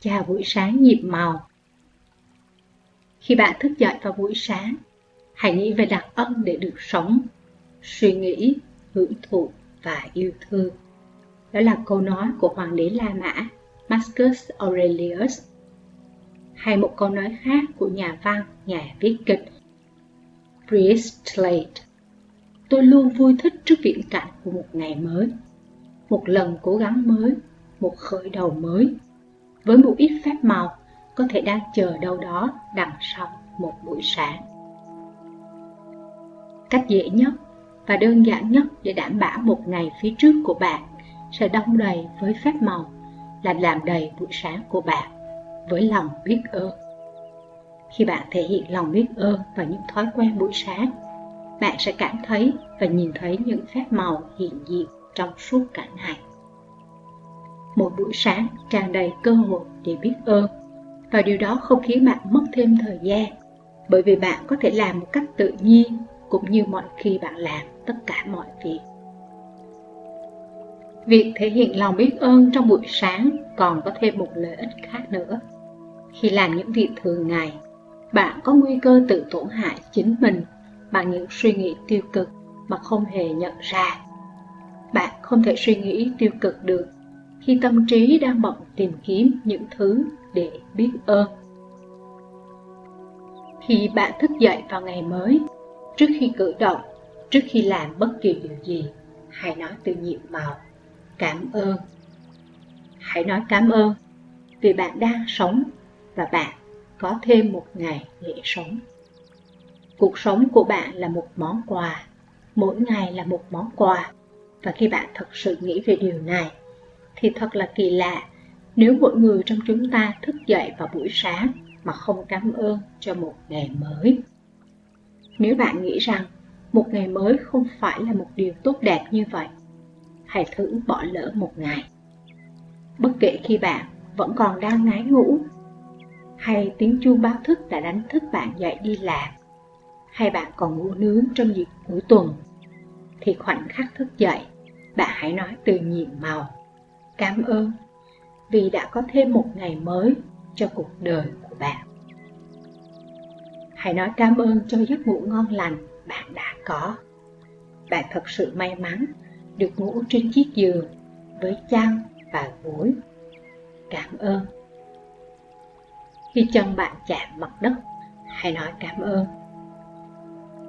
Chào buổi sáng nhiệm màu Khi bạn thức dậy vào buổi sáng, hãy nghĩ về đặc ân để được sống, suy nghĩ, hưởng thụ và yêu thương. Đó là câu nói của Hoàng đế La Mã Marcus Aurelius. Hay một câu nói khác của nhà văn, nhà viết kịch Priestley. Tôi luôn vui thích trước viễn cảnh của một ngày mới, một lần cố gắng mới, một khởi đầu mới, với một ít phép màu có thể đang chờ đâu đó đằng sau một buổi sáng. Cách dễ nhất và đơn giản nhất để đảm bảo một ngày phía trước của bạn sẽ đông đầy với phép màu là làm đầy buổi sáng của bạn với lòng biết ơn. Khi bạn thể hiện lòng biết ơn và những thói quen buổi sáng, bạn sẽ cảm thấy và nhìn thấy những phép màu hiện diện trong suốt cả ngày. Một buổi sáng tràn đầy cơ hội để biết ơn và điều đó không khiến bạn mất thêm thời gian bởi vì bạn có thể làm một cách tự nhiên cũng như mọi khi bạn làm tất cả mọi việc. Việc thể hiện lòng biết ơn trong buổi sáng còn có thêm một lợi ích khác nữa. Khi làm những việc thường ngày, bạn có nguy cơ tự tổn hại chính mình bằng những suy nghĩ tiêu cực mà không hề nhận ra. Bạn không thể suy nghĩ tiêu cực được khi tâm trí đang bận tìm kiếm những thứ để biết ơn. Khi bạn thức dậy vào ngày mới, trước khi cử động, trước khi làm bất kỳ điều gì, hãy nói từ nhiệm màu, cảm ơn. Hãy nói cảm ơn vì bạn đang sống và bạn có thêm một ngày để sống. Cuộc sống của bạn là một món quà, mỗi ngày là một món quà. Và khi bạn thật sự nghĩ về điều này, thì thật là kỳ lạ nếu mỗi người trong chúng ta thức dậy vào buổi sáng mà không cảm ơn cho một ngày mới. Nếu bạn nghĩ rằng một ngày mới không phải là một điều tốt đẹp như vậy, hãy thử bỏ lỡ một ngày. Bất kể khi bạn vẫn còn đang ngái ngủ, hay tiếng chuông báo thức đã đánh thức bạn dậy đi làm, hay bạn còn ngủ nướng trong dịp cuối tuần, thì khoảnh khắc thức dậy, bạn hãy nói từ nhiệm màu. Cảm ơn vì đã có thêm một ngày mới cho cuộc đời của bạn. Hãy nói cảm ơn cho giấc ngủ ngon lành bạn đã có. Bạn thật sự may mắn được ngủ trên chiếc giường với chăn và gối. Cảm ơn. Khi chân bạn chạm mặt đất, hãy nói cảm ơn.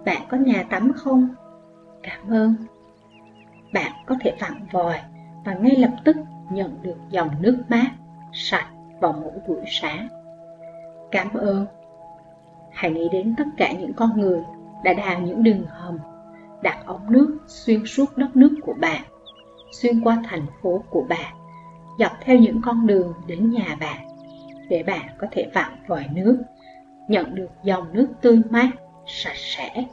Bạn có nhà tắm không? Cảm ơn. Bạn có thể vặn vòi và ngay lập tức nhận được dòng nước mát, sạch vào mỗi buổi sáng. Cảm ơn. Hãy nghĩ đến tất cả những con người đã đào những đường hầm, đặt ống nước xuyên suốt đất nước của bạn, xuyên qua thành phố của bạn, dọc theo những con đường đến nhà bạn, để bạn có thể vặn vòi nước, nhận được dòng nước tươi mát, sạch sẽ.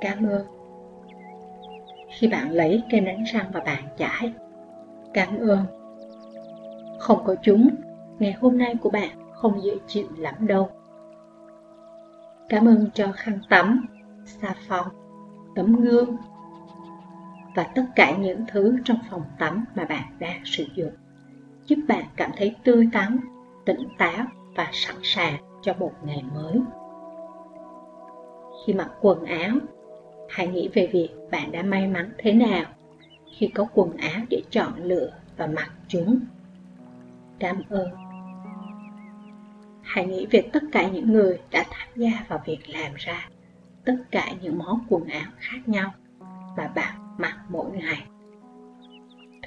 Cảm ơn. Khi bạn lấy kem đánh răng và bạn chải, cảm ơn. Không có chúng, ngày hôm nay của bạn không dễ chịu lắm đâu. Cảm ơn cho khăn tắm, xà phòng, tấm gương và tất cả những thứ trong phòng tắm mà bạn đang sử dụng giúp bạn cảm thấy tươi tắn, tỉnh táo và sẵn sàng cho một ngày mới. Khi mặc quần áo, hãy nghĩ về việc bạn đã may mắn thế nào khi có quần áo để chọn lựa và mặc chúng. Cảm ơn. Hãy nghĩ về tất cả những người đã tham gia vào việc làm ra tất cả những món quần áo khác nhau mà bạn mặc mỗi ngày.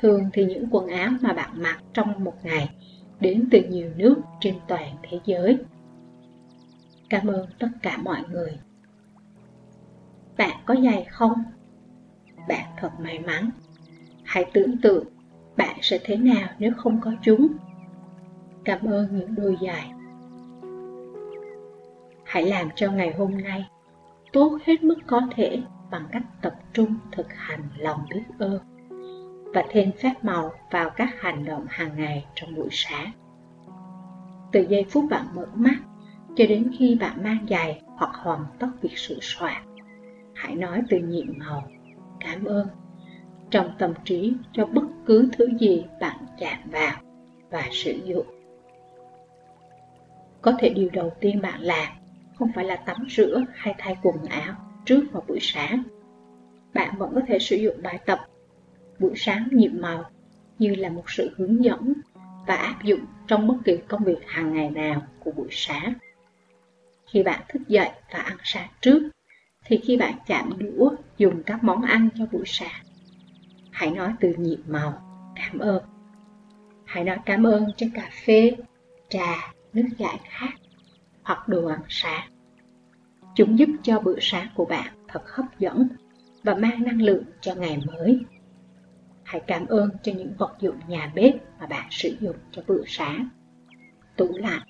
Thường thì những quần áo mà bạn mặc trong một ngày đến từ nhiều nước trên toàn thế giới. Cảm ơn tất cả mọi người bạn có giày không? Bạn thật may mắn. Hãy tưởng tượng bạn sẽ thế nào nếu không có chúng. Cảm ơn những đôi giày. Hãy làm cho ngày hôm nay tốt hết mức có thể bằng cách tập trung thực hành lòng biết ơn và thêm phép màu vào các hành động hàng ngày trong buổi sáng. Từ giây phút bạn mở mắt cho đến khi bạn mang giày hoặc hoàn tất việc sửa soạn, hãy nói từ nhiệm màu, cảm ơn trong tâm trí cho bất cứ thứ gì bạn chạm vào và sử dụng. Có thể điều đầu tiên bạn làm không phải là tắm rửa hay thay quần áo trước vào buổi sáng. Bạn vẫn có thể sử dụng bài tập buổi sáng nhiệm màu như là một sự hướng dẫn và áp dụng trong bất kỳ công việc hàng ngày nào của buổi sáng. Khi bạn thức dậy và ăn sáng trước, thì khi bạn chạm đũa dùng các món ăn cho buổi sáng, hãy nói từ nhịp màu cảm ơn. Hãy nói cảm ơn cho cà phê, trà, nước giải khát hoặc đồ ăn sáng. Chúng giúp cho bữa sáng của bạn thật hấp dẫn và mang năng lượng cho ngày mới. Hãy cảm ơn cho những vật dụng nhà bếp mà bạn sử dụng cho bữa sáng. Tủ lạnh,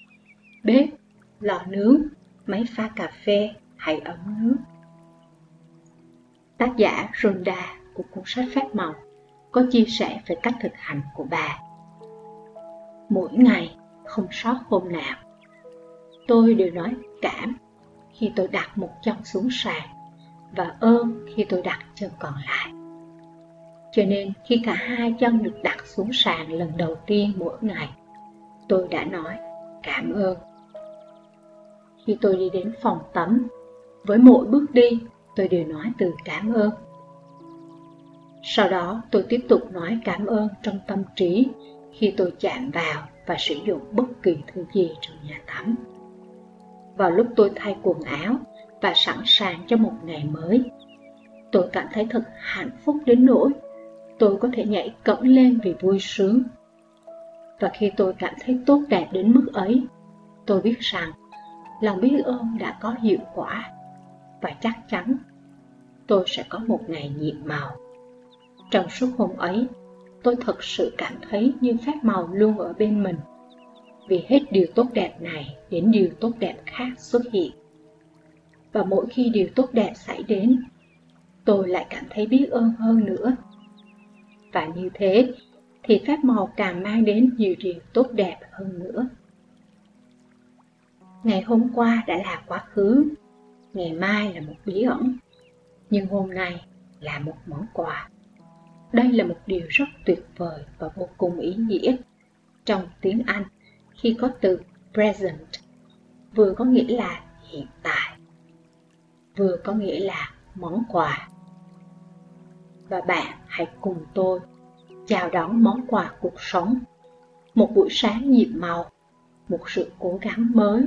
bếp, lò nướng, máy pha cà phê hay ấm nước. Tác giả Rhonda của cuốn sách phép màu có chia sẻ về cách thực hành của bà. Mỗi ngày, không sót hôm nào, tôi đều nói cảm khi tôi đặt một chân xuống sàn và ơn khi tôi đặt chân còn lại. Cho nên khi cả hai chân được đặt xuống sàn lần đầu tiên mỗi ngày, tôi đã nói cảm ơn. Khi tôi đi đến phòng tắm, với mỗi bước đi tôi đều nói từ cảm ơn. Sau đó tôi tiếp tục nói cảm ơn trong tâm trí khi tôi chạm vào và sử dụng bất kỳ thứ gì trong nhà tắm. Vào lúc tôi thay quần áo và sẵn sàng cho một ngày mới, tôi cảm thấy thật hạnh phúc đến nỗi tôi có thể nhảy cẫng lên vì vui sướng. Và khi tôi cảm thấy tốt đẹp đến mức ấy, tôi biết rằng lòng biết ơn đã có hiệu quả và chắc chắn tôi sẽ có một ngày nhiệm màu. Trong suốt hôm ấy, tôi thật sự cảm thấy như phép màu luôn ở bên mình. Vì hết điều tốt đẹp này đến điều tốt đẹp khác xuất hiện. Và mỗi khi điều tốt đẹp xảy đến, tôi lại cảm thấy biết ơn hơn nữa. Và như thế, thì phép màu càng mang đến nhiều điều tốt đẹp hơn nữa. Ngày hôm qua đã là quá khứ, ngày mai là một bí ẩn, nhưng hôm nay là một món quà. Đây là một điều rất tuyệt vời và vô cùng ý nghĩa. Trong tiếng Anh, khi có từ present, vừa có nghĩa là hiện tại, vừa có nghĩa là món quà. Và bạn hãy cùng tôi chào đón món quà cuộc sống, một buổi sáng nhịp màu, một sự cố gắng mới,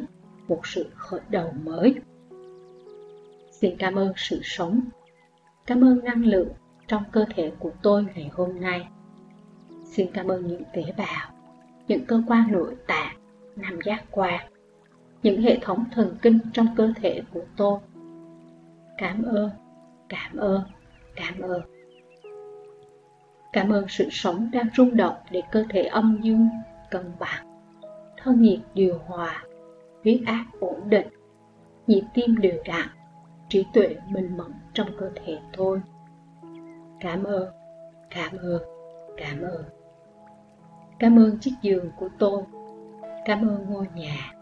một sự khởi đầu mới. Xin cảm ơn sự sống, cảm ơn năng lượng trong cơ thể của tôi ngày hôm nay. Xin cảm ơn những tế bào, những cơ quan nội tạng, nằm giác quan, những hệ thống thần kinh trong cơ thể của tôi. Cảm ơn, cảm ơn, cảm ơn. Cảm ơn sự sống đang rung động để cơ thể âm dương cân bằng, thân nhiệt điều hòa, huyết áp ổn định, nhịp tim đều đặn, trí tuệ minh mẫn trong cơ thể tôi cảm ơn cảm ơn cảm ơn. Cảm ơn chiếc giường của tôi. Cảm ơn ngôi nhà.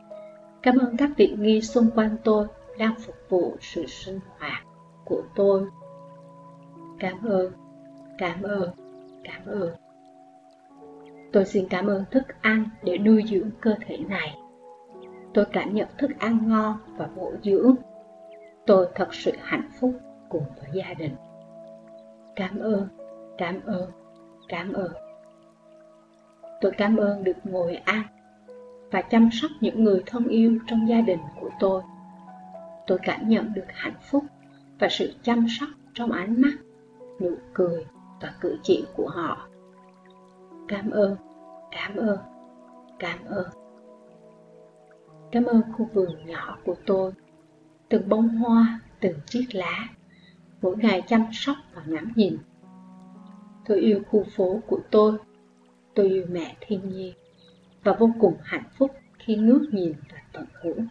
Cảm ơn các tiện nghi xung quanh tôi đang phục vụ sự sinh hoạt của tôi. Cảm ơn cảm ơn cảm ơn. Tôi xin cảm ơn thức ăn để nuôi dưỡng cơ thể này. Tôi cảm nhận thức ăn ngon và bổ dưỡng tôi thật sự hạnh phúc cùng với gia đình. Cảm ơn cảm ơn cảm ơn. Tôi cảm ơn được ngồi ăn và chăm sóc những người thân yêu trong gia đình của tôi. Tôi cảm nhận được hạnh phúc và sự chăm sóc trong ánh mắt, nụ cười và cử chỉ của họ. Cảm ơn cảm ơn cảm ơn. Cảm ơn khu vườn nhỏ của tôi từng bông hoa từng chiếc lá mỗi ngày chăm sóc và ngắm nhìn. Tôi yêu khu phố của tôi, tôi yêu mẹ thiên nhiên và vô cùng hạnh phúc khi ngước nhìn và tận hưởng.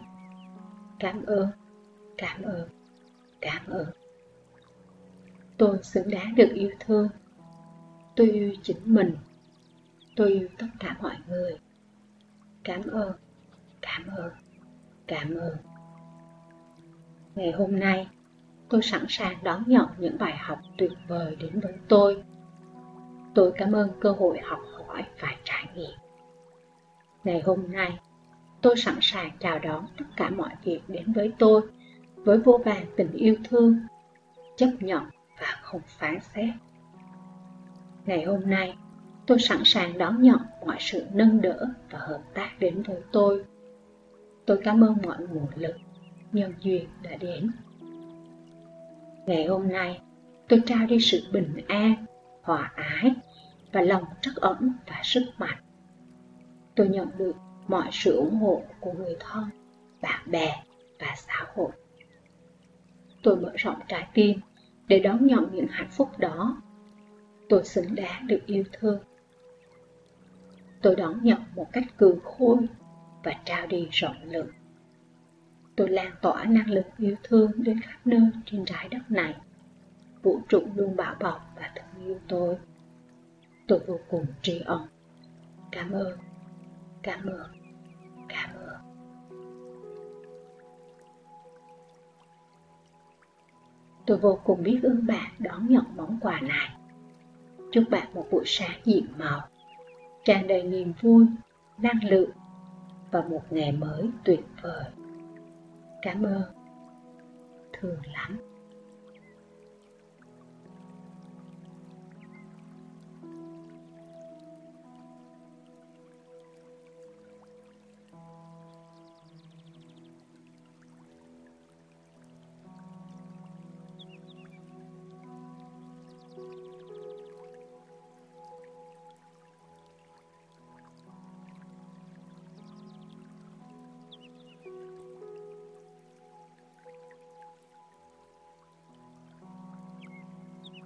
Cảm ơn, cảm ơn, cảm ơn. Tôi xứng đáng được yêu thương. Tôi yêu chính mình. Tôi yêu tất cả mọi người. Cảm ơn, cảm ơn, cảm ơn. Ngày hôm nay, tôi sẵn sàng đón nhận những bài học tuyệt vời đến với tôi. Tôi cảm ơn cơ hội học hỏi và trải nghiệm. Ngày hôm nay, tôi sẵn sàng chào đón tất cả mọi việc đến với tôi với vô vàn tình yêu thương chấp nhận và không phán xét ngày hôm nay tôi sẵn sàng đón nhận mọi sự nâng đỡ và hợp tác đến với tôi tôi cảm ơn mọi nguồn lực nhân duyên đã đến. Ngày hôm nay, tôi trao đi sự bình an, hòa ái và lòng trắc ẩn và sức mạnh. Tôi nhận được mọi sự ủng hộ của người thân, bạn bè và xã hội. Tôi mở rộng trái tim để đón nhận những hạnh phúc đó. Tôi xứng đáng được yêu thương. Tôi đón nhận một cách cường khôi và trao đi rộng lượng tôi lan tỏa năng lực yêu thương đến khắp nơi trên trái đất này. Vũ trụ luôn bảo bọc và thương yêu tôi. Tôi vô cùng tri ân. Cảm ơn. Cảm ơn. Cảm ơn. Tôi vô cùng biết ơn bạn đón nhận món quà này. Chúc bạn một buổi sáng diện màu tràn đầy niềm vui, năng lượng và một ngày mới tuyệt vời cảm ơn. Thường lắm.